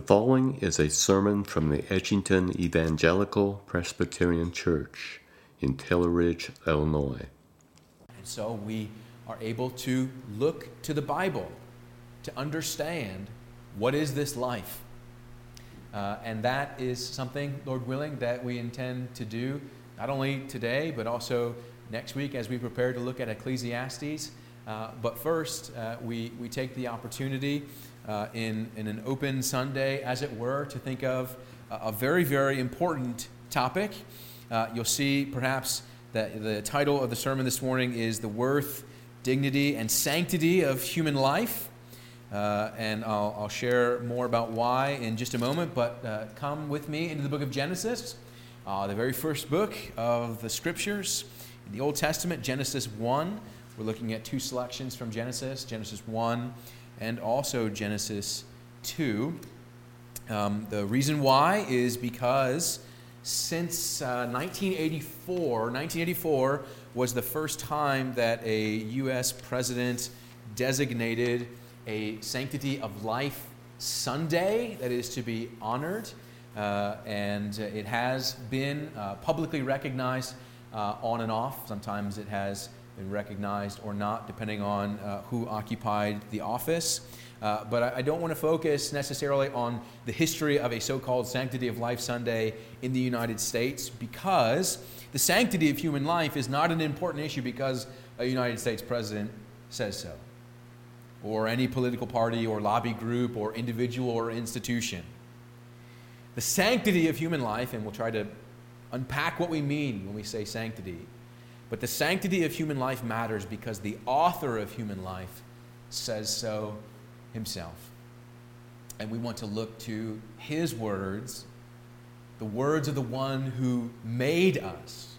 The following is a sermon from the Edgington Evangelical Presbyterian Church in Taylor Ridge, Illinois. And so we are able to look to the Bible to understand what is this life. Uh, and that is something, Lord willing, that we intend to do not only today, but also next week as we prepare to look at Ecclesiastes. Uh, but first, uh, we, we take the opportunity uh, in, in an open Sunday, as it were, to think of a, very, very important topic. Uh, you'll see perhaps that the title of the sermon this morning is The Worth, Dignity, and Sanctity of Human Life. Uh, and I'll, I'll, share more about why in just a moment, but uh, come with me into the book of Genesis, uh, the very first book of the scriptures in the Old Testament, Genesis 1. We're looking at two selections from Genesis, Genesis 1 and also Genesis 2. Um, the reason why is because since uh, 1984, 1984 was the first time that a U.S. president designated a Sanctity of Life Sunday that is to be honored. Uh, and it has been uh, publicly recognized uh, on and off. Sometimes it has recognized or not, depending on uh, who occupied the office. Uh, but I, I don't want to focus necessarily on the history of a so called Sanctity of Life Sunday in the United States because the sanctity of human life is not an important issue because a United States president says so, or any political party or lobby group or individual or institution. The sanctity of human life, and we'll try to unpack what we mean when we say sanctity, but the sanctity of human life matters because the author of human life says so himself. And we want to look to his words, the words of the one who made us,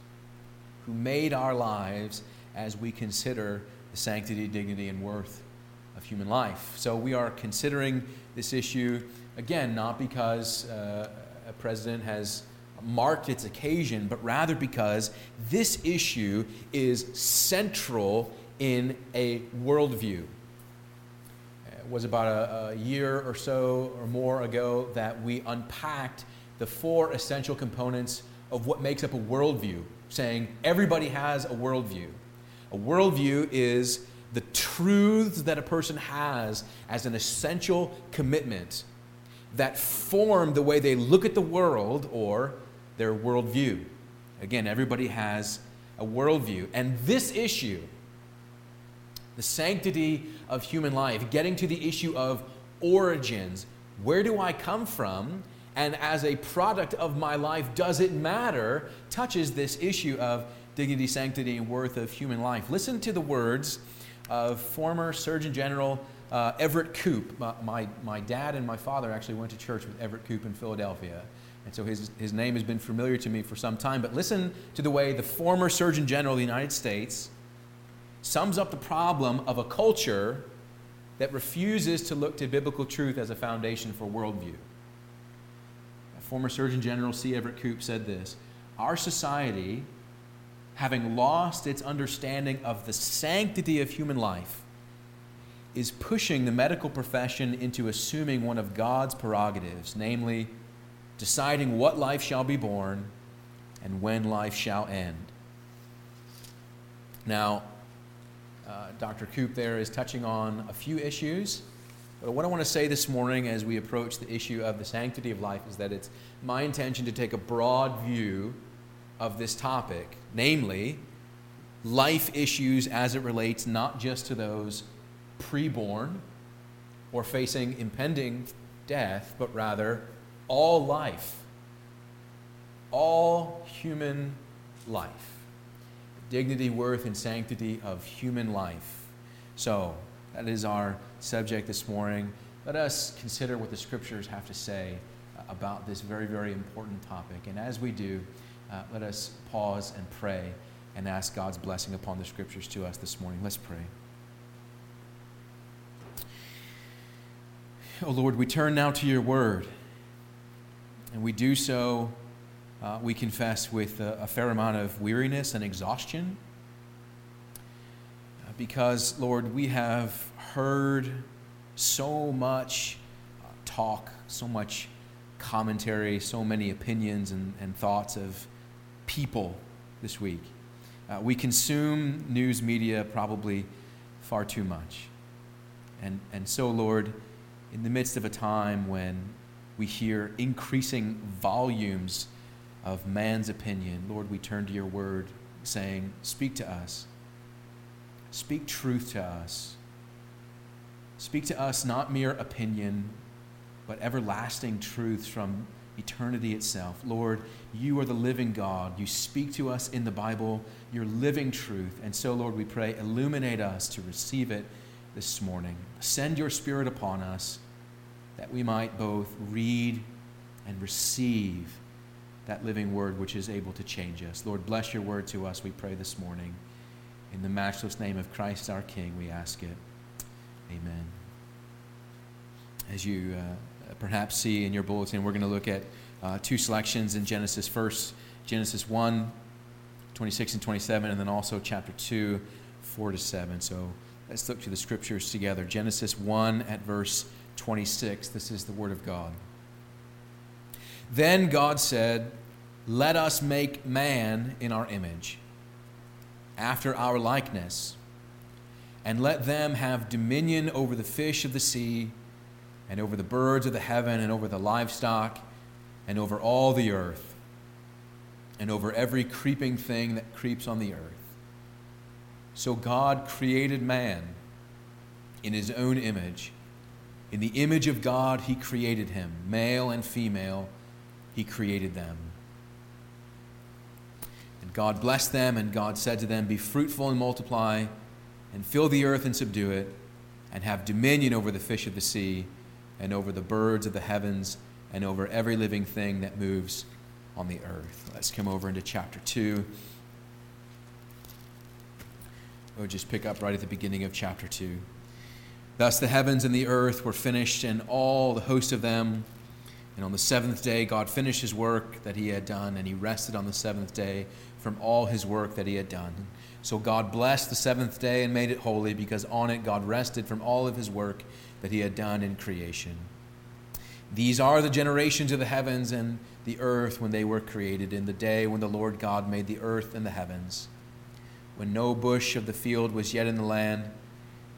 who made our lives, as we consider the sanctity, dignity, and worth of human life. So we are considering this issue, again, not because uh, a president has marked its occasion, but rather because this issue is central in a worldview. It was about a, a, year or so or more ago that we unpacked the four essential components of what makes up a worldview, saying everybody has a worldview. A worldview is the truths that a person has as an essential commitment that form the way they look at the world or their worldview. Again, everybody has a worldview. And this issue, the sanctity of human life, getting to the issue of origins, where do I come from? And as a product of my life, does it matter? touches this issue of dignity, sanctity, and worth of human life. Listen to the words of former Surgeon General uh, Everett Koop. My, my, my dad and my father actually went to church with Everett Koop in Philadelphia. And so his, his name has been familiar to me for some time. But listen to the way the former Surgeon General of the United States sums up the problem of a culture that refuses to look to biblical truth as a foundation for worldview. Former Surgeon General C. Everett Koop said this Our society, having lost its understanding of the sanctity of human life, is pushing the medical profession into assuming one of God's prerogatives, namely, deciding what life shall be born and when life shall end. Now, uh, Dr. Koop there is touching on a few issues. But what I want to say this morning as we approach the issue of the sanctity of life is that it's my intention to take a broad view of this topic, namely, life issues as it relates not just to those preborn or facing impending death, but rather all life, all human life, dignity, worth, and sanctity of human life. So, that is our subject this morning. Let us consider what the scriptures have to say about this very, very important topic. And as we do, uh, let us pause and pray and ask God's blessing upon the scriptures to us this morning. Let's pray. Oh Lord, we turn now to your word. And we do so, uh, we confess, with a, a, fair amount of weariness and exhaustion. Uh, because, Lord, we have heard so much uh, talk, so much commentary, so many opinions and, and thoughts of people this week. Uh, we consume news media probably far too much. And, and so, Lord, in the midst of a time when we hear increasing volumes of man's opinion, Lord, we turn to your word saying, Speak to us. Speak truth to us. Speak to us not mere opinion, but everlasting truths from eternity itself. Lord, you are the living God. You speak to us in the Bible, your living truth. And so, Lord, we pray, illuminate us to receive it this morning. Send your Spirit upon us that we might both read and receive that living word which is able to change us. Lord, bless your word to us, we pray this morning. In the matchless name of Christ our King, we ask it. Amen. As you uh, perhaps see in your bulletin, we're going to look at uh, two selections in Genesis. First, Genesis 1, 26 and 27, and then also chapter 2, 4 to 7. So let's look to the scriptures together. Genesis 1 at verse 26. This is the Word of God. Then God said, Let us make man in our image, after our likeness, and let them have dominion over the fish of the sea, and over the birds of the heaven, and over the livestock, and over all the earth, and over every creeping thing that creeps on the earth. So God created man in his own image. In the image of God, he created him, male and female he created them. And God blessed them, and God said to them, Be fruitful and multiply, and fill the earth and subdue it, and have dominion over the fish of the sea, and over the birds of the heavens, and over every living thing that moves on the earth. Let's come over into chapter 2. We'll just pick up right at the beginning of chapter 2. Thus the heavens and the earth were finished, and all the host of them. And on the seventh day, God finished his work that he had done, and he rested on the seventh day from all his work that he had done. So God blessed the seventh day and made it holy, because on it God rested from all of his work that he had done in creation. These are the generations of the heavens and the earth when they were created, in the day when the Lord God made the earth and the heavens, when no bush of the field was yet in the land,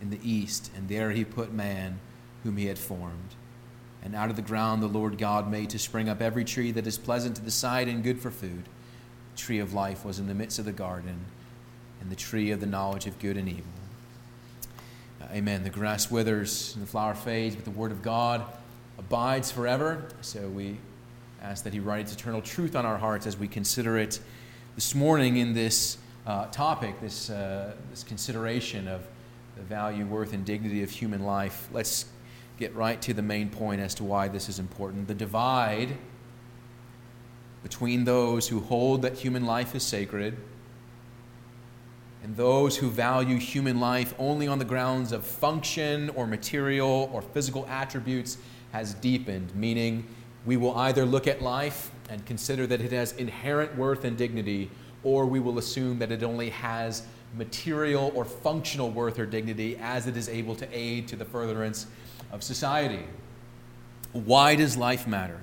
in the east, and there he put man whom he had formed. And out of the ground the Lord God made to spring up every tree that is pleasant to the sight and good for food. The tree of life was in the midst of the garden, and the tree of the knowledge of good and evil. Amen. The grass withers and the flower fades, but the word of God abides forever. So we ask that He writes eternal truth on our hearts as we consider it this morning in this uh, topic, this, uh, this consideration of the value, worth, and dignity of human life. Let's get right to the main point as to why this is important. The divide between those who hold that human life is sacred and those who value human life only on the grounds of function or material or physical attributes has deepened, meaning we will either look at life and consider that it has inherent worth and dignity, or we will assume that it only has material or functional worth or dignity as it is able to aid to the furtherance of society. Why does life matter?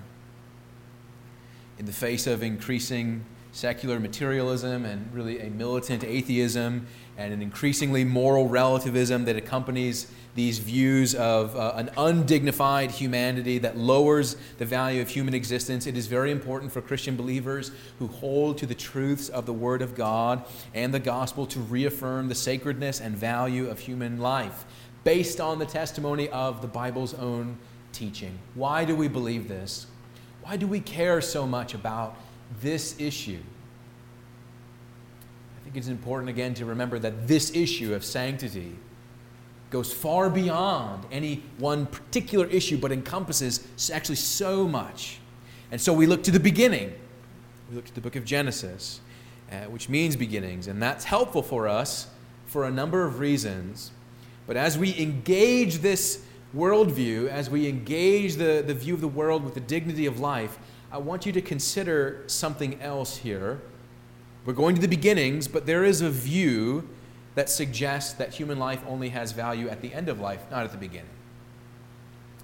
In the face of increasing secular materialism and really a militant atheism and an increasingly moral relativism that accompanies these views of uh, an undignified humanity that lowers the value of human existence, it is very important for Christian believers who hold to the truths of the Word of God and the gospel to reaffirm the sacredness and value of human life based on the testimony of the Bible's own teaching. Why do we believe this? Why do we care so much about this issue? It's important again to remember that this issue of sanctity goes far beyond any one particular issue, but encompasses actually so much. And so we look to the beginning. We look to the book of Genesis, uh, which means beginnings. And that's helpful for us for a number of reasons. But as we engage this worldview, as we engage the, the view of the world with the dignity of life, I want you to consider something else here. We're going to the beginnings, but there is a view that suggests that human life only has value at the end of life, not at the beginning.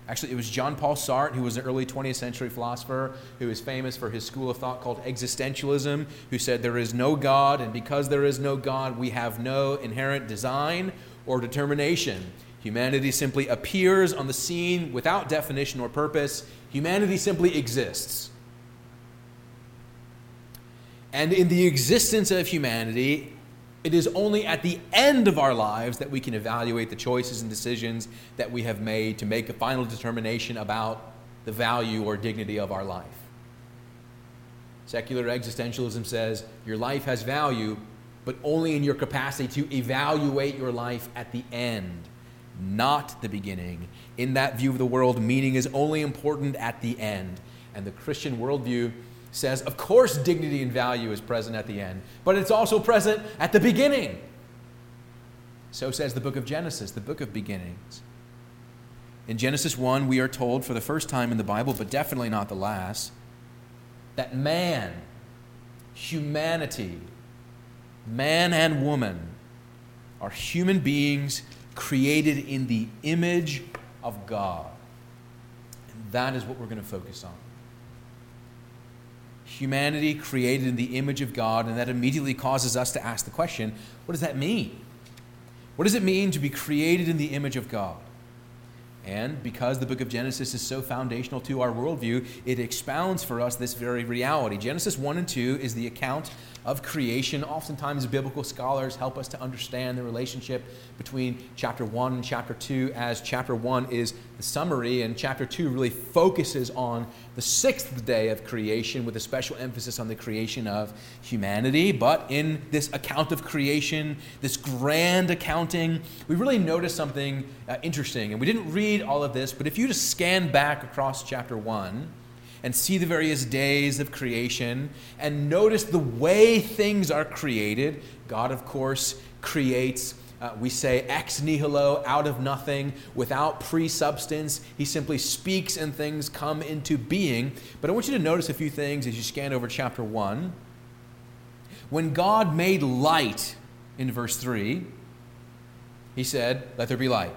Actually, it was John Paul Sartre, who was an early 20th century philosopher who is famous for his school of thought called existentialism, who said there is no God, and because there is no God, we have no inherent design or determination. Humanity simply appears on the scene without definition or purpose. Humanity simply exists. And in the existence of humanity, it is only at the end of our lives that we can evaluate the choices and decisions that we have made to make a final determination about the value or dignity of our life. Secular existentialism says your life has value, but only in your capacity to evaluate your life at the end, not the beginning. In that view of the world, meaning is only important at the end. And the Christian worldview says, of course, dignity and value is present at the end, but it's also present at the beginning. So says the book of Genesis, the book of beginnings. In Genesis 1, we are told for the first time in the Bible, but definitely not the last, that man, humanity, man and woman, are human beings created in the image of God. And that is what we're going to focus on humanity created in the image of God, and that immediately causes us to ask the question what does that mean? What does it mean to be created in the image of God? And because the book of Genesis is so foundational to our worldview, it expounds for us this very reality. Genesis 1 and 2 is the account of creation. Oftentimes, biblical scholars help us to understand the relationship between chapter 1 and chapter 2, as chapter 1 is the summary, and chapter 2 really focuses on the sixth day of creation with a special emphasis on the creation of humanity. But in this account of creation, this grand accounting, we really notice something uh, interesting. And we didn't read all of this, but if you just scan back across chapter 1, and see the various days of creation and notice the way things are created. God, of course, creates. Uh, we say ex nihilo, out of nothing, without pre substance. He simply speaks and things come into being. But I want you to notice a few things as you scan over chapter 1. When God made light in verse 3, he said, Let there be light.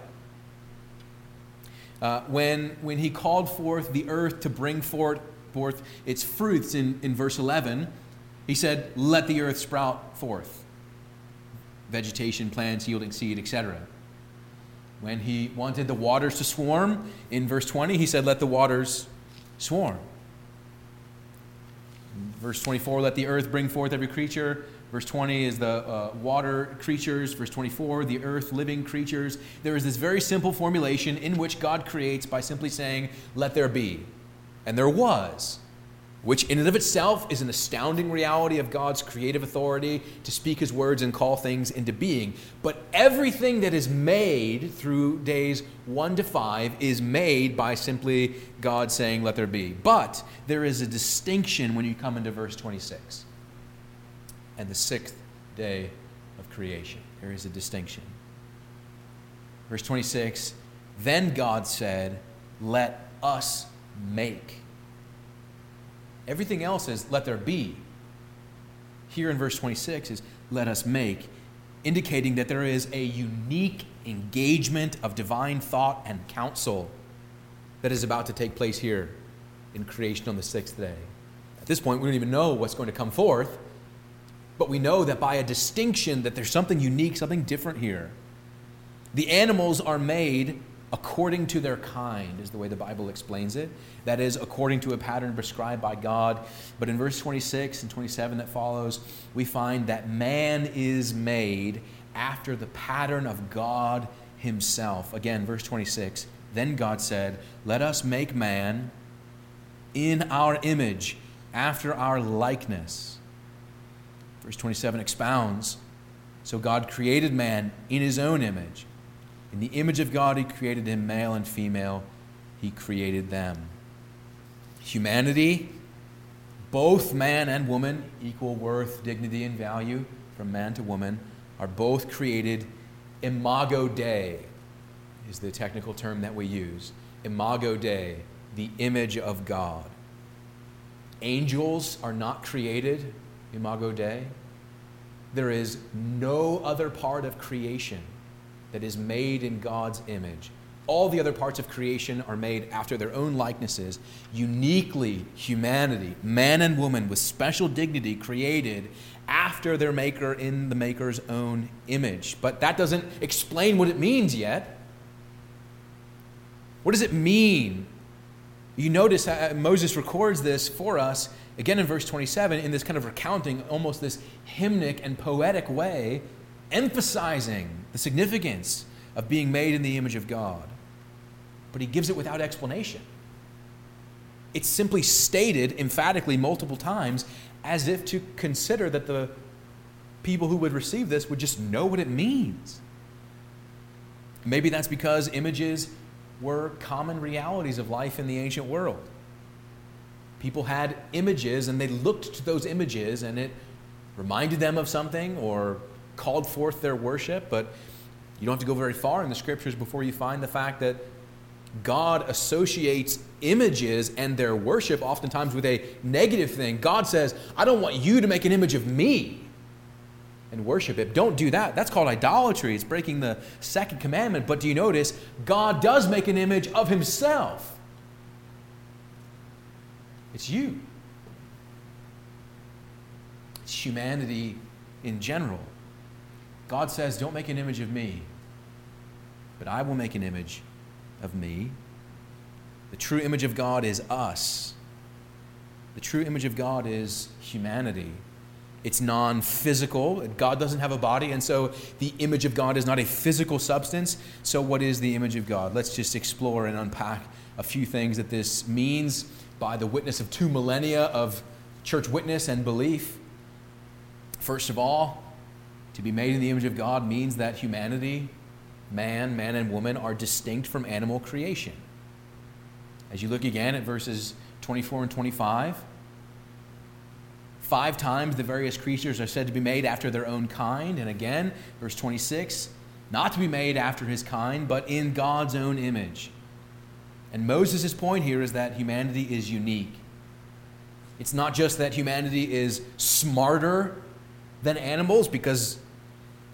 Uh, when, when he called forth the earth to bring forth, forth its fruits in, in verse 11, he said, Let the earth sprout forth vegetation, plants yielding seed, etc. When he wanted the waters to swarm, in verse 20, he said, Let the waters swarm. verse 24, let the earth bring forth every creature Verse 20 is the uh, water creatures. Verse 24, the earth living creatures. There is this very simple formulation in which God creates by simply saying, Let there be. And there was, which in and of itself is an astounding reality of God's creative authority to speak his words and call things into being. But everything that is made through days 1 to 5 is made by simply God saying, Let there be. But there is a distinction when you come into verse 26 and the sixth day of creation. There is a distinction. Verse 26 Then God said, Let us make. Everything else is, Let there be. Here in verse 26 is, Let us make, indicating that there is a unique engagement of divine thought and counsel that is about to take place here in creation on the sixth day. At this point, we don't even know what's going to come forth but we know that by a distinction that there's something unique, something different here. The animals are made according to their kind, is the way the Bible explains it. That is, according to a pattern prescribed by God. But in verse 26 and 27 that follows, we find that man is made after the pattern of God Himself. Again, verse 26 Then God said, Let us make man in our image, after our likeness. Verse 27 expounds So God created man in his own image. In the image of God, he created him, male and female, he created them. Humanity both man and woman, equal worth, dignity, and value from man to woman, are both created imago Dei, is the technical term that we use. Imago Dei, the image of God. Angels are not created imago Dei. There is no other part of creation that is made in God's image. All the other parts of creation are made after their own likenesses, uniquely humanity, man and woman with special dignity created after their maker in the maker's own image. But that doesn't explain what it means yet. What does it mean? You notice uh, Moses records this for us again in verse 27 in this kind of recounting, almost this hymnic and poetic way, emphasizing the significance of being made in the image of God. But he gives it without explanation. It's simply stated emphatically multiple times as if to consider that the people who would receive this would just know what it means. Maybe that's because images were common realities of life in the ancient world. People had images and they looked to those images and it reminded them of something or called forth their worship. But you don't have to go very far in the scriptures before you find the fact that God associates images and their worship oftentimes with a negative thing. God says, I don't want you to make an image of me and worship it. Don't do that. That's called idolatry. It's breaking the second commandment. But do you notice? God does make an image of himself. It's you. It's humanity in general. God says, Don't make an image of me, but I will make an image of me. The true image of God is us. The true image of God is humanity. It's non physical. God doesn't have a body, and so the image of God is not a physical substance. So, what is the image of God? Let's just explore and unpack a few things that this means by the witness of two millennia of church witness and belief. First of all, to be made in the image of God means that humanity, man, man, and woman, are distinct from animal creation. As you look again at verses 24 and 25, five times the various creatures are said to be made after their own kind. And again, verse 26, not to be made after his kind, but in God's own image. And Moses' point here is that humanity is unique. It's not just that humanity is smarter than animals because,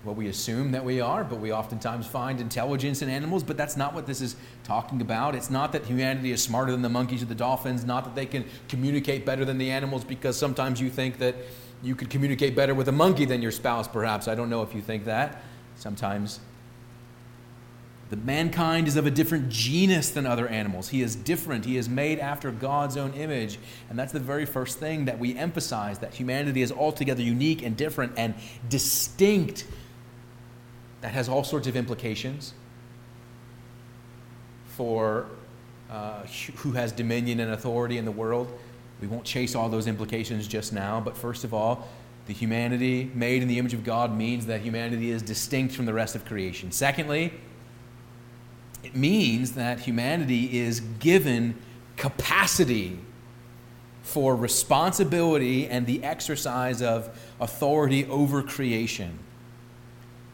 well, we assume that we are, but we oftentimes find intelligence in animals, but that's not what this is talking about. It's not that humanity is smarter than the monkeys or the dolphins, not that they can communicate better than the animals because sometimes you think that you could communicate better with a monkey than your spouse, perhaps. I don't know if you think that. Sometimes that mankind is of a different genus than other animals. He is different. He is made after God's own image. And that's the very first thing that we emphasize that humanity is altogether unique and different and distinct. That has all sorts of implications for uh, who has dominion and authority in the world. We won't chase all those implications just now, but first of all, the humanity made in the image of God means that humanity is distinct from the rest of creation. Secondly, it means that humanity is given capacity for responsibility and the exercise of authority over creation.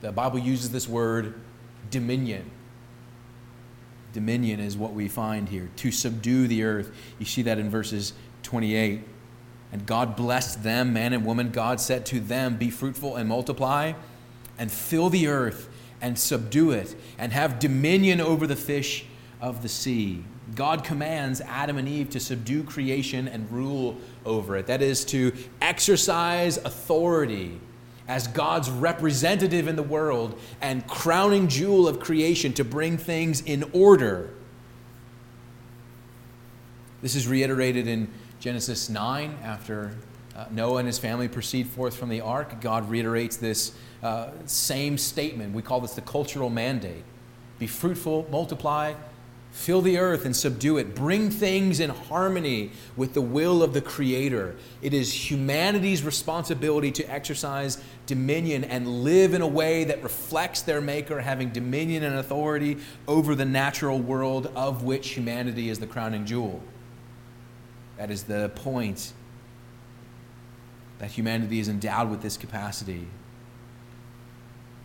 The Bible uses this word dominion. Dominion is what we find here to subdue the earth. You see that in verses 28. And God blessed them, man and woman. God said to them, Be fruitful and multiply, and fill the earth and subdue it and have dominion over the fish of the sea. God commands Adam and Eve to subdue creation and rule over it. That is, to exercise authority as God's representative in the world and crowning jewel of creation to bring things in order. This is reiterated in Genesis 9 after uh, Noah and his family proceed forth from the ark. God reiterates this uh, same statement. We call this the cultural mandate be fruitful, multiply, fill the earth and subdue it. Bring things in harmony with the will of the Creator. It is humanity's responsibility to exercise dominion and live in a way that reflects their Maker, having dominion and authority over the natural world of which humanity is the crowning jewel. That is the point that humanity is endowed with this capacity.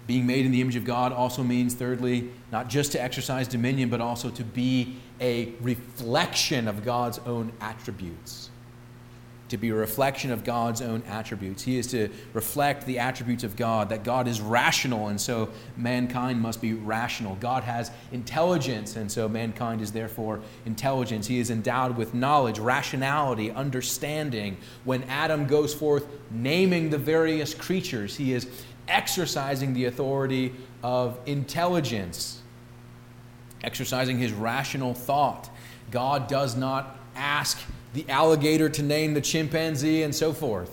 Being made in the image of God also means, thirdly, not just to exercise dominion, but also to be a reflection of God's own attributes. To be a reflection of God's own attributes. He is to reflect the attributes of God, that God is rational, and so mankind must be rational. God has intelligence, and so mankind is therefore intelligence. He is endowed with knowledge, rationality, understanding. When Adam goes forth naming the various creatures, he is exercising the authority of intelligence, exercising his rational thought. God does not ask the alligator to name the chimpanzee and so forth.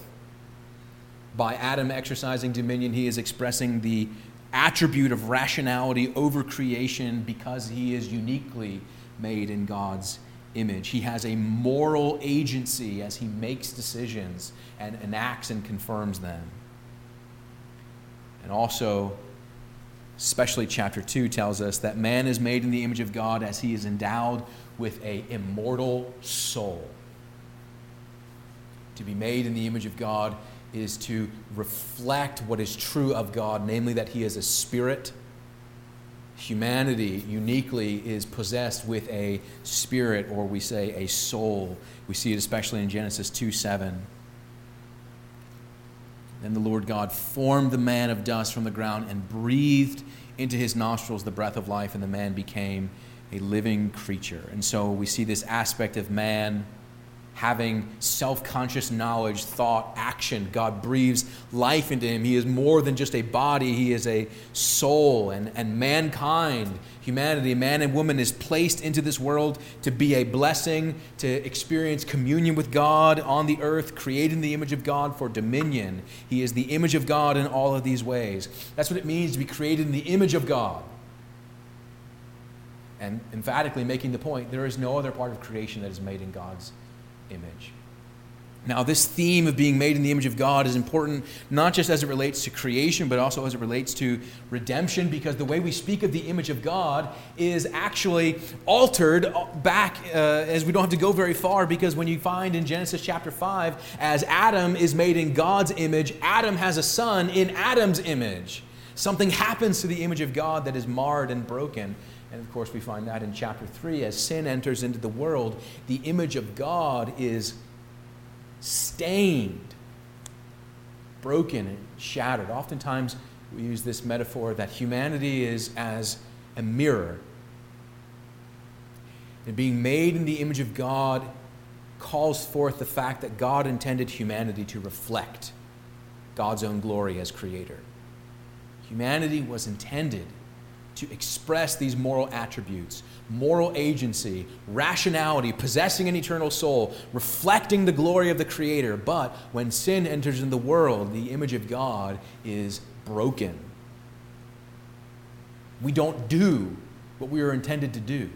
By Adam exercising dominion, he is expressing the attribute of rationality over creation because he is uniquely made in God's image. He has a moral agency as he makes decisions and enacts and confirms them. And also, especially chapter 2 tells us that man is made in the image of God as he is endowed with a immortal soul. To be made in the image of God is to reflect what is true of God, namely that he is a spirit. Humanity uniquely is possessed with a spirit, or we say a soul. We see it especially in Genesis 2 7. Then the Lord God formed the man of dust from the ground and breathed into his nostrils the breath of life, and the man became a living creature. And so we see this aspect of man having self conscious knowledge, thought, action. God breathes life into him. He is more than just a body, he is a soul. And, and mankind, humanity, man and woman, is placed into this world to be a blessing, to experience communion with God on the earth, created in the image of God for dominion. He is the image of God in all of these ways. That's what it means to be created in the image of God. And emphatically making the point there is no other part of creation that is made in God's image. Now, this theme of being made in the image of God is important not just as it relates to creation, but also as it relates to redemption, because the way we speak of the image of God is actually altered back uh, as we don't have to go very far, because when you find in Genesis chapter 5, as Adam is made in God's image, Adam has a son in Adam's image. Something happens to the image of God that is marred and broken. And of course, we find that in chapter 3. As sin enters into the world, the image of God is stained, broken, and shattered. Oftentimes, we use this metaphor that humanity is as a mirror. And being made in the image of God calls forth the fact that God intended humanity to reflect God's own glory as creator. Humanity was intended to express these moral attributes moral agency, rationality, possessing an eternal soul, reflecting the glory of the Creator. But when sin enters in the world, the image of God is broken. We don't do what we were intended to do.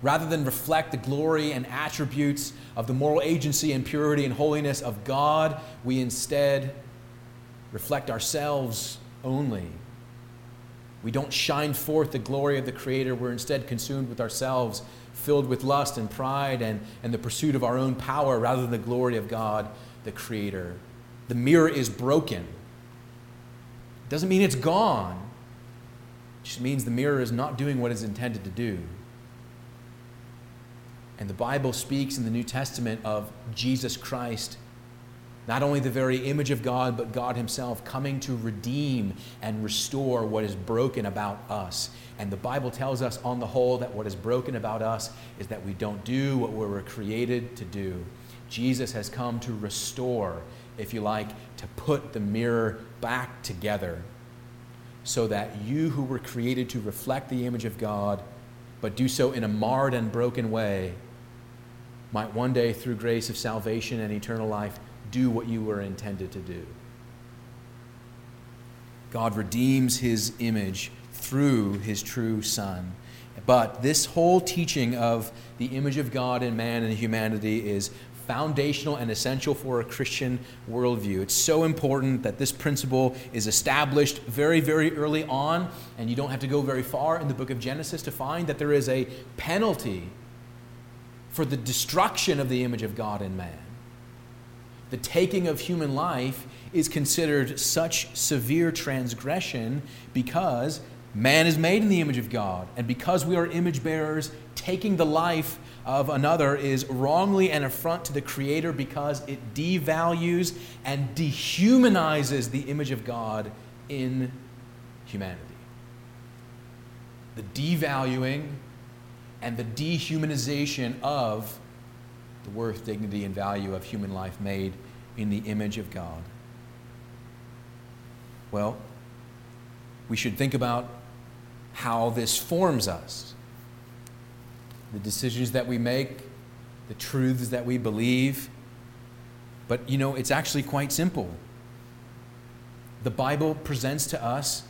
Rather than reflect the glory and attributes of the moral agency and purity and holiness of God, we instead reflect ourselves only we don't shine forth the glory of the Creator. We're instead consumed with ourselves, filled with lust and pride and, and the pursuit of our own power rather than the glory of God, the Creator. The mirror is broken. Doesn't mean it's gone, it just means the mirror is not doing what it's intended to do. And the Bible speaks in the New Testament of Jesus Christ not only the very image of God, but God Himself coming to redeem and restore what is broken about us. And the Bible tells us, on the whole, that what is broken about us is that we don't do what we were created to do. Jesus has come to restore, if you like, to put the mirror back together so that you who were created to reflect the image of God, but do so in a marred and broken way, might one day, through grace of salvation and eternal life, do what you were intended to do. God redeems his image through his true Son. But this whole teaching of the image of God in man and humanity is foundational and essential for a Christian worldview. It's so important that this principle is established very, very early on, and you don't have to go very far in the book of Genesis to find that there is a penalty for the destruction of the image of God in man. The taking of human life is considered such severe transgression because man is made in the image of God. And because we are image bearers, taking the life of another is wrongly an affront to the Creator because it devalues and dehumanizes the image of God in humanity. The devaluing and the dehumanization of the worth, dignity, and value of human life made in the image of God. Well, we should think about how this forms us. The decisions that we make, the truths that we believe. But you know, it's actually quite simple. The Bible presents to us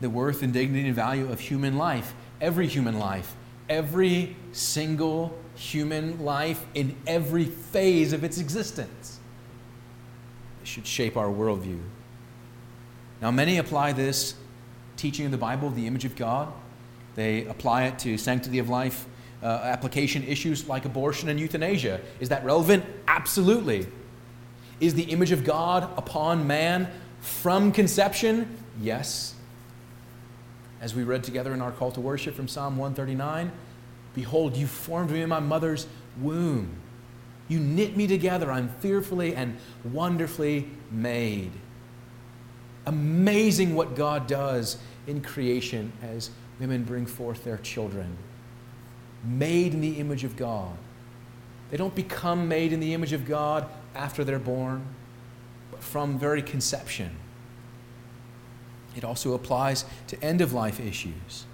the worth and dignity and value of human life, every human life, every single human life in every phase of its existence. It should shape our worldview. Now, many apply this teaching of the Bible, the image of God, they apply it to sanctity of life uh, application issues like abortion and euthanasia. Is that relevant? Absolutely. Is the image of God upon man from conception? Yes. As we read together in our call to worship from Psalm 139 Behold, you formed me in my mother's womb. You knit me together. I'm fearfully and wonderfully made. Amazing what God does in creation as women bring forth their children. Made in the image of God. They don't become made in the image of God after they're born, but from very conception. It also applies to end of life issues.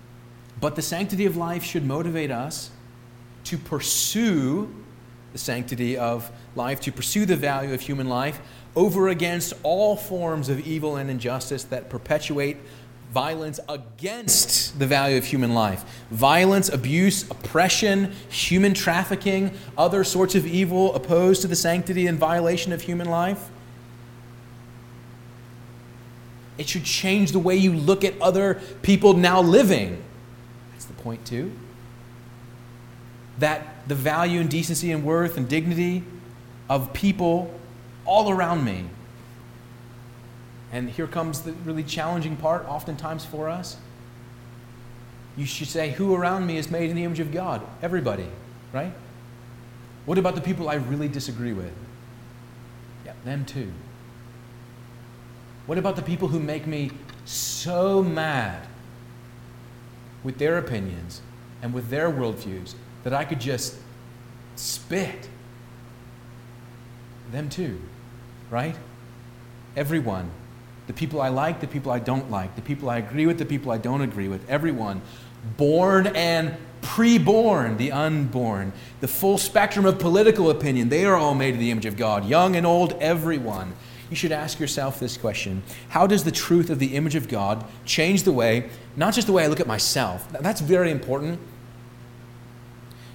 But the sanctity of life should motivate us to pursue the sanctity of life, to pursue the value of human life over against all forms of evil and injustice that perpetuate violence against the value of human life. Violence, abuse, oppression, human trafficking, other sorts of evil opposed to the sanctity and violation of human life. It should change the way you look at other people now living point to. That the value and decency and worth and dignity of people all around me. And here comes the really challenging part, oftentimes for us. You should say, Who around me is made in the image of God? Everybody, right? What about the people I really disagree with? Yeah, them too. What about the people who make me so mad with their opinions and with their worldviews that I could just spit. Them too, right? Everyone. The people I like, the people I don't like, the people I agree with, the people I don't agree with, everyone. Born and preborn, the unborn, the full spectrum of political opinion, they are all made in the image of God, young and old, everyone you should ask yourself this question How does the truth of the image of God change the way, not just the way I look at myself? That's very important.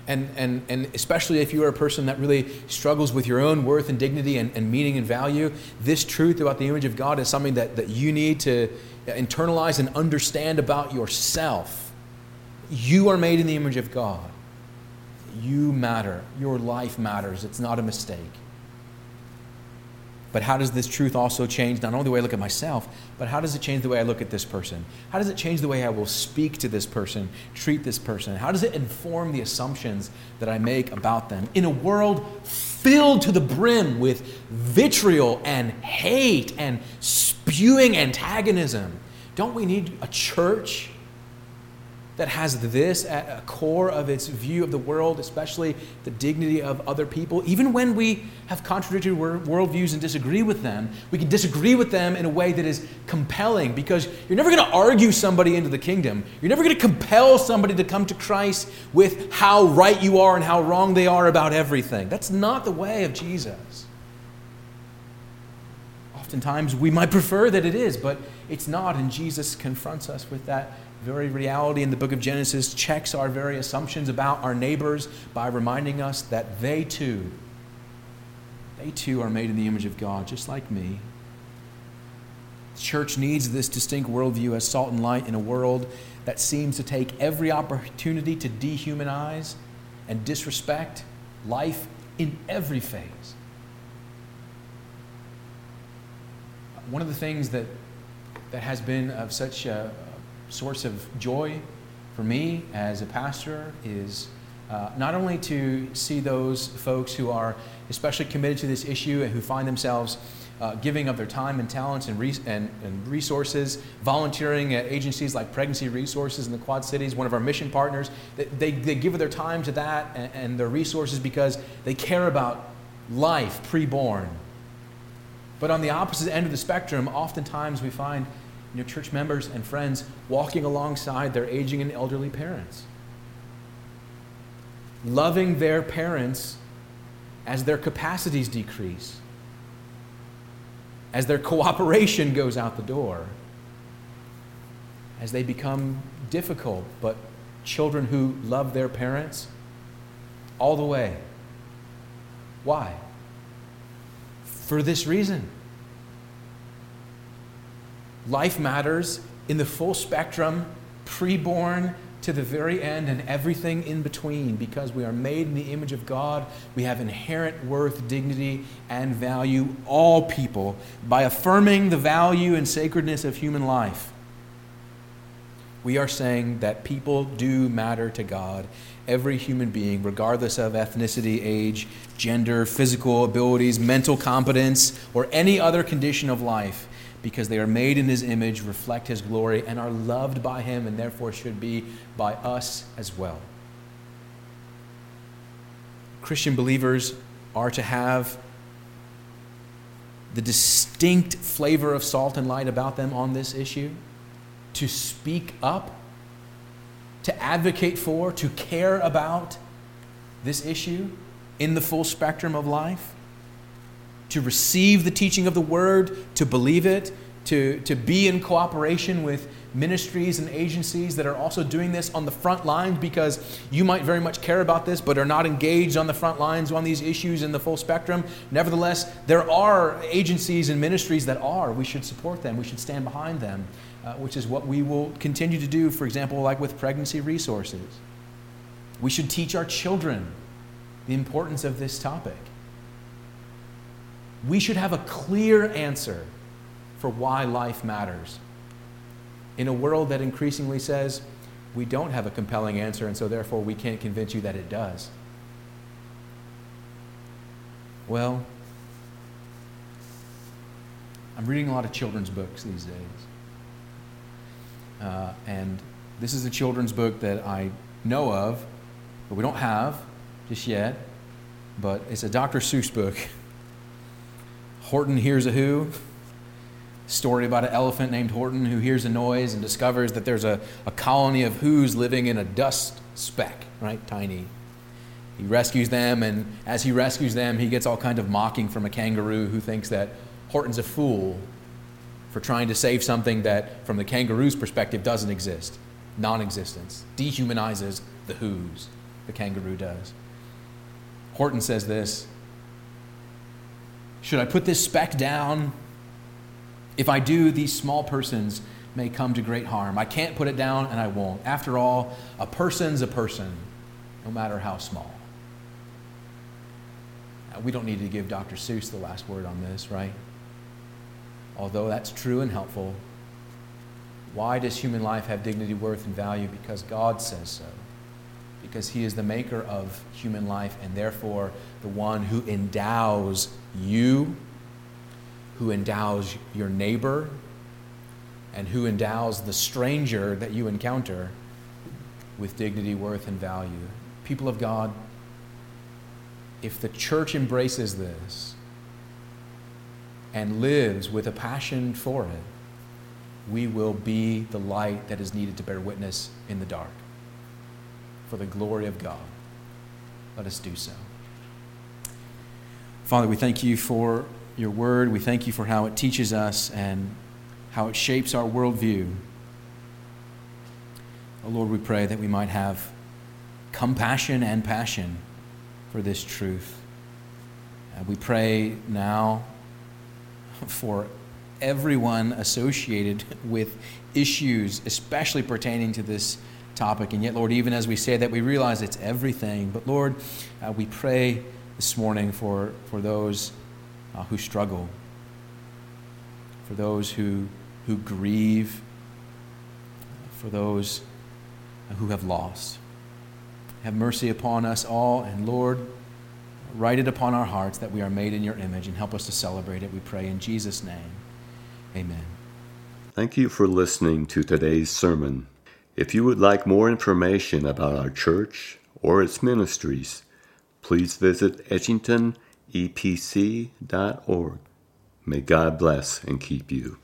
And, and, and especially if you are a person that really struggles with your own worth and dignity and, and meaning and value, this truth about the image of God is something that, that you need to internalize and understand about yourself. You are made in the image of God. You matter. Your life matters. It's not a mistake. But how does this truth also change not only the way I look at myself, but how does it change the way I look at this person? How does it change the way I will speak to this person, treat this person? How does it inform the assumptions that I make about them? In a world filled to the brim with vitriol and hate and spewing antagonism, don't we need a church that has this at a core of its view of the world, especially the dignity of other people, even when we have contradictory worldviews and disagree with them, we can disagree with them in a way that is compelling because you're never going to argue somebody into the kingdom. You're never going to compel somebody to come to Christ with how right you are and how wrong they are about everything. That's not the way of Jesus. Oftentimes we might prefer that it is, but it's not, and Jesus confronts us with that very reality in the book of Genesis checks our very assumptions about our neighbors by reminding us that they too, they too are made in the image of God, just like me. The church needs this distinct worldview as salt and light in a world that seems to take every opportunity to dehumanize and disrespect life in every phase. one of the things that, that has been of such a source of joy for me as a pastor is uh, not only to see those folks who are especially committed to this issue and who find themselves uh, giving of their time and talents and, and, and, resources, volunteering at agencies like Pregnancy Resources in the Quad Cities, one of our mission partners. They, they, they give their time to that and, and their resources because they care about life preborn. But on the opposite end of the spectrum, oftentimes we find you know, church members and friends walking alongside their aging and elderly parents, loving their parents as their capacities decrease, as their cooperation goes out the door, as they become difficult, but children who love their parents all the way. Why? For this reason. Life matters in the full spectrum, preborn to the very end, and everything in between because we are made in the image of God. We have inherent worth, dignity, and value, all people, by affirming the value and sacredness of human life. We are saying that people do matter to God every human being, regardless of ethnicity, age, gender, physical abilities, mental competence, or any other condition of life, because they are made in His image, reflect His glory, and are loved by Him, and therefore should be by us as well. Christian believers are to have the distinct flavor of salt and light about them on this issue, to speak up to advocate for, to care about this issue in the full spectrum of life, to receive the teaching of the word, to believe it, to, to be in cooperation with ministries and agencies that are also doing this on the front lines because you might very much care about this but are not engaged on the front lines on these issues in the full spectrum. Nevertheless, there are agencies and ministries that are. We should support them, we should stand behind them uh, which is what we will continue to do, for example, like with pregnancy resources. We should teach our children the importance of this topic. We should have a clear answer for why life matters. In a world that increasingly says, we don't have a compelling answer, and so therefore we can't convince you that it does. Well, I'm reading a lot of children's books these days. Uh, and this is a children's book that I know of, but we don't have just yet. But it's a Dr. Seuss book. Horton Hears a Who. Story about an elephant named Horton who hears a noise and discovers that there's a, a colony of Whos living in a dust speck, right? Tiny. He rescues them, and as he rescues them, he gets all kind of mocking from a kangaroo who thinks that Horton's a fool for trying to save something that, from the kangaroo's perspective, doesn't exist. Non existence. Dehumanizes the Whos, the kangaroo does. Horton says this Should I put this speck down? If I do, these small persons may come to great harm. I can't put it down and I won't. After all, a person's a person, no matter how small. Now, we don't need to give Dr. Seuss the last word on this, right? although that's true and helpful, why does human life have dignity, worth, and value? Because God says so. Because He is the maker of human life and therefore the one who endows you, who endows your neighbor, and who endows the stranger that you encounter with dignity, worth, and value. People of God, if the church embraces this, and lives with a passion for it, we will be the light that is needed to bear witness in the dark for the glory of God. Let us do so. Father, we thank you for your word. We thank you for how it teaches us and how it shapes our worldview. Oh Lord, we pray that we might have compassion and passion for this truth. Uh, we pray now for everyone associated with issues, especially pertaining to this topic. And yet, Lord, even as we say that, we realize it's everything. But Lord, uh, we pray this morning for, for those uh, who struggle, for those who, who grieve, for those who have lost. Have mercy upon us all, and Lord, write it upon our hearts that we are made in your image and help us to celebrate it, we pray in Jesus' name. Amen. Thank you for listening to today's sermon. If you would like more information about our church or its ministries, please visit edgingtonepc.org. May God bless and keep you.